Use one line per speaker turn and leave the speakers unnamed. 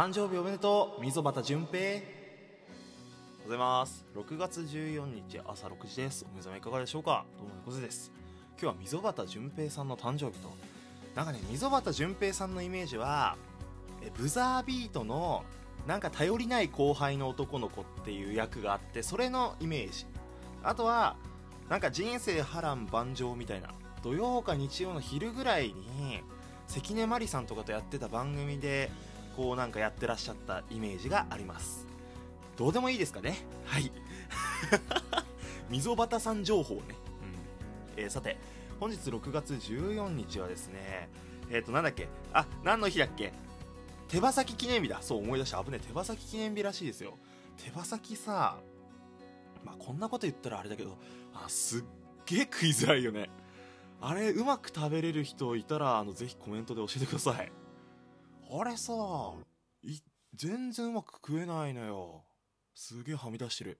誕生日おめでとう。溝端淳平ございます。6月14日朝6時です。お目覚めいかがでしょうか。どうも猫背です。今日は溝端淳平さんの誕生日となんかね溝端淳平さんのイメージはえブザービートのなんか頼りない後輩の男の子っていう役があってそれのイメージ。あとはなんか人生波乱万丈みたいな土曜か日曜の昼ぐらいに関根麻里さんとかとやってた番組でこうなんかやってらっしゃったイメージがあります。どうでもいいですかね？はい。溝端さん情報ね、うん。えーさて本日6月14日はですねえっ、となんだっけ？あ何の日だっけ？手羽先記念日だ。そう思い出した。危ね手羽先記念日らしいですよ。手羽先さまあこんなこと言ったらあれだけどあすっげえ食いづらいよね。あれうまく食べれる人いたらあのぜひコメントで教えてください。あれさい全然うまく食えないのよ。すげえはみ出してる。